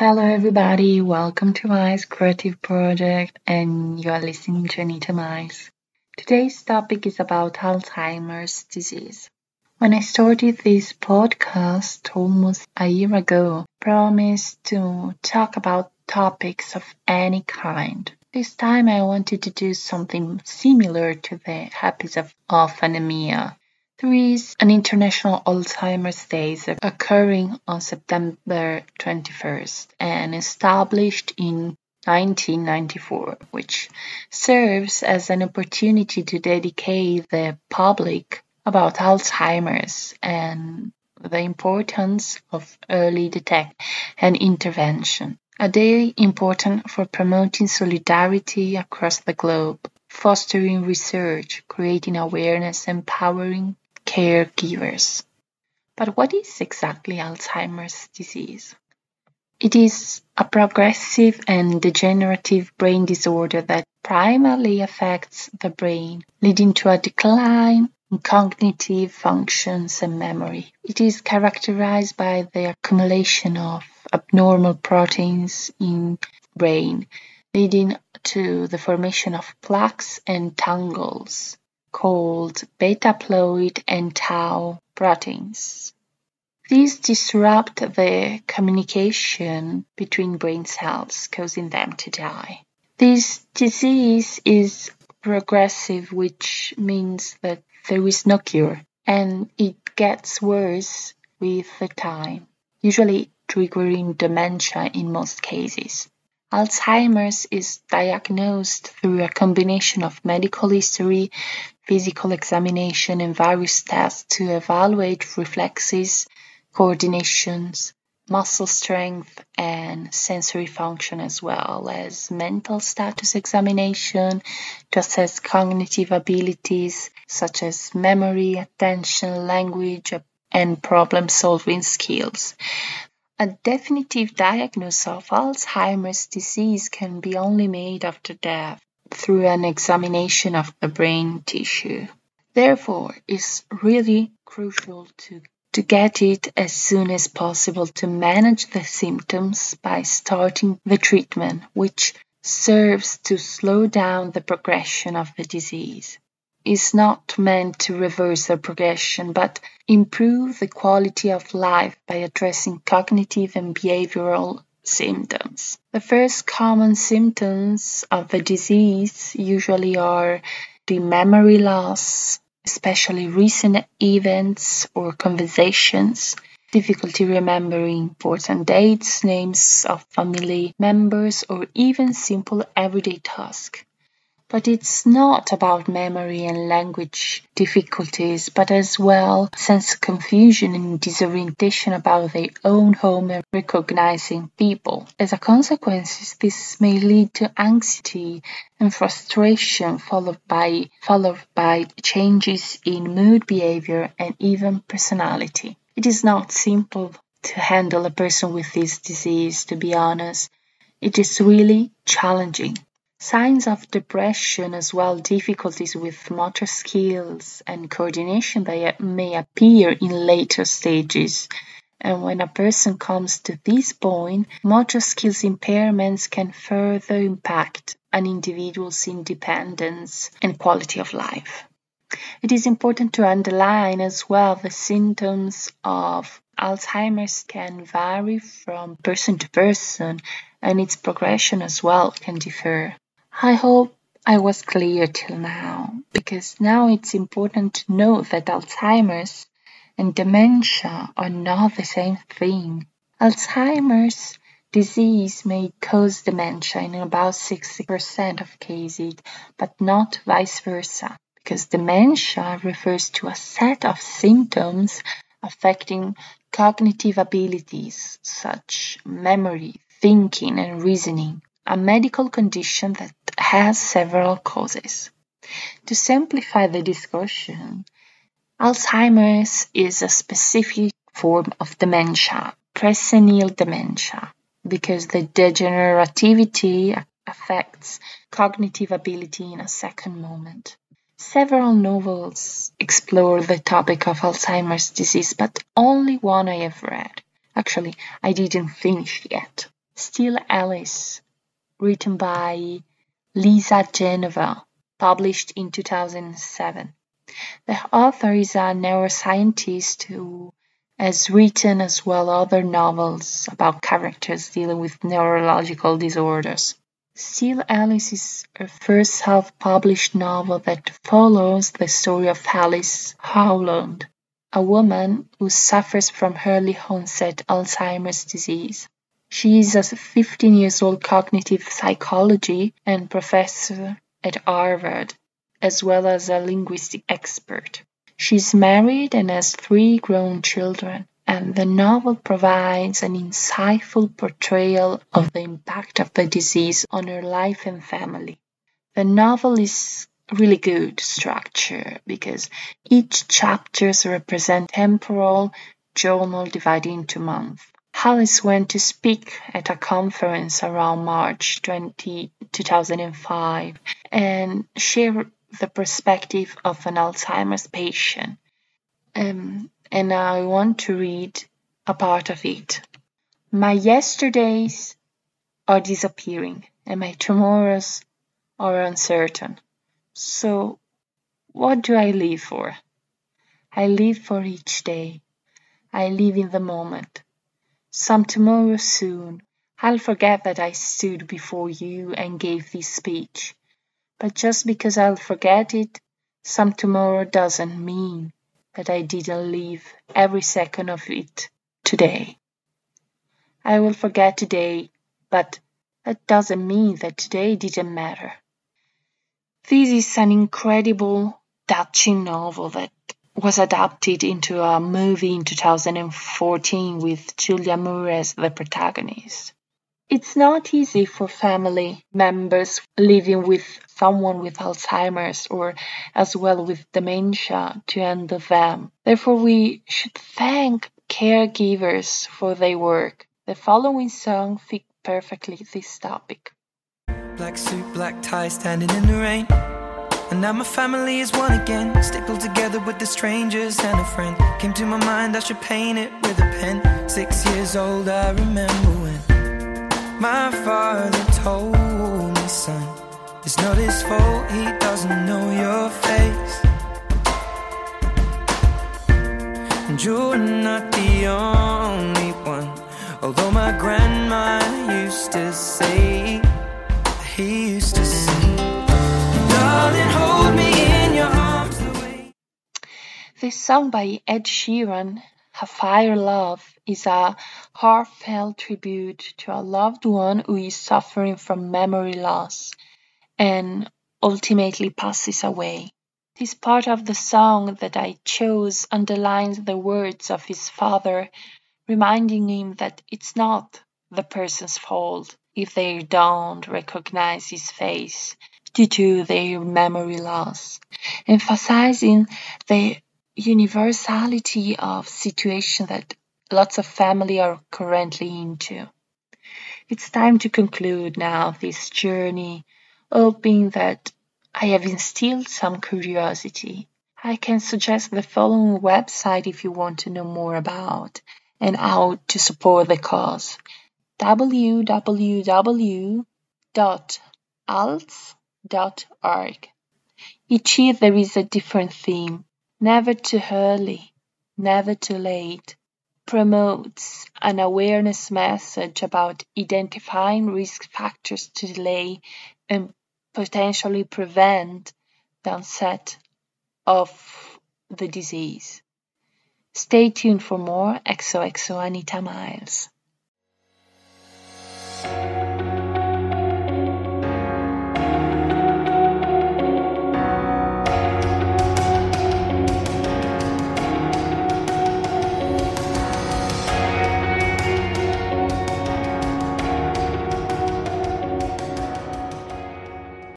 Hello, everybody. Welcome to Mice Creative Project, and you are listening to Anita Mice. Today's topic is about Alzheimer's disease. When I started this podcast almost a year ago, I promised to talk about topics of any kind. This time I wanted to do something similar to the episode of anemia. There is an International Alzheimer's Day occurring on September 21st and established in 1994, which serves as an opportunity to dedicate the public about Alzheimer's and the importance of early detection and intervention. A day important for promoting solidarity across the globe, fostering research, creating awareness, empowering caregivers. But what is exactly Alzheimer's disease? It is a progressive and degenerative brain disorder that primarily affects the brain, leading to a decline in cognitive functions and memory. It is characterized by the accumulation of abnormal proteins in brain, leading to the formation of plaques and tangles called beta-amyloid and tau proteins. These disrupt the communication between brain cells, causing them to die. This disease is progressive, which means that there is no cure, and it gets worse with the time, usually triggering dementia in most cases. Alzheimer's is diagnosed through a combination of medical history, physical examination, and various tests to evaluate reflexes, coordinations, muscle strength, and sensory function, as well as mental status examination to assess cognitive abilities such as memory, attention, language, and problem solving skills. A definitive diagnosis of Alzheimer's disease can be only made after death through an examination of the brain tissue. Therefore, it's really crucial to, to get it as soon as possible to manage the symptoms by starting the treatment, which serves to slow down the progression of the disease is not meant to reverse the progression, but improve the quality of life by addressing cognitive and behavioral symptoms. The first common symptoms of the disease usually are the memory loss, especially recent events or conversations, difficulty remembering important dates, names of family members, or even simple everyday tasks. But it's not about memory and language difficulties, but as well sense confusion and disorientation about their own home and recognizing people. As a consequence, this may lead to anxiety and frustration followed by followed by changes in mood behavior and even personality. It is not simple to handle a person with this disease, to be honest. It is really challenging. Signs of depression as well difficulties with motor skills and coordination may appear in later stages. And when a person comes to this point, motor skills impairments can further impact an individual's independence and quality of life. It is important to underline as well the symptoms of Alzheimer's can vary from person to person and its progression as well can differ. I hope I was clear till now, because now it's important to know that Alzheimer's and dementia are not the same thing. Alzheimer's disease may cause dementia in about 60% of cases, but not vice versa, because dementia refers to a set of symptoms affecting cognitive abilities such memory, thinking, and reasoning a medical condition that has several causes. To simplify the discussion, Alzheimer's is a specific form of dementia, presenile dementia, because the degenerativity affects cognitive ability in a second moment. Several novels explore the topic of Alzheimer's disease, but only one I have read. Actually, I didn't finish yet. Still Alice, written by Lisa Genova, published in 2007. The author is a neuroscientist who has written as well other novels about characters dealing with neurological disorders. Still Alice is her first self-published novel that follows the story of Alice Howland, a woman who suffers from early onset Alzheimer's disease. She is a 15 years old cognitive psychology and professor at Harvard, as well as a linguistic expert. She's married and has three grown children, and the novel provides an insightful portrayal of the impact of the disease on her life and family. The novel is really good structure because each chapters represent temporal journal divided into months. Alice went to speak at a conference around March 20, 2005 and share the perspective of an Alzheimer's patient. Um, and I want to read a part of it. My yesterdays are disappearing and my tomorrows are uncertain. So, what do I live for? I live for each day. I live in the moment. Some tomorrow soon, I'll forget that I stood before you and gave this speech. But just because I'll forget it, some tomorrow doesn't mean that I didn't live every second of it today. I will forget today, but that doesn't mean that today didn't matter. This is an incredible, touching novel that was adapted into a movie in 2014 with Julianne Moore as the protagonist. It's not easy for family members living with someone with Alzheimer's or as well with dementia to handle them. Therefore, we should thank caregivers for their work. The following song fits perfectly this topic. Black suit, black tie, standing in the rain. And now my family is one again, stapled together with the strangers and a friend. Came to my mind, I should paint it with a pen. Six years old, I remember when. My father told me, son, it's not his fault, he doesn't know your face. And you're not the only one, Song by Ed Sheeran "Afire Love is a heartfelt tribute to a loved one who is suffering from memory loss and ultimately passes away. This part of the song that I chose underlines the words of his father, reminding him that it's not the person's fault if they don't recognize his face due to their memory loss, emphasizing the universality of situation that lots of family are currently into. It's time to conclude now this journey, hoping that I have instilled some curiosity. I can suggest the following website if you want to know more about and how to support the cause www.alz.org. Each year there is a different theme never too early, never too late, promotes an awareness message about identifying risk factors to delay and potentially prevent the onset of the disease. Stay tuned for more XOXO Anita Miles.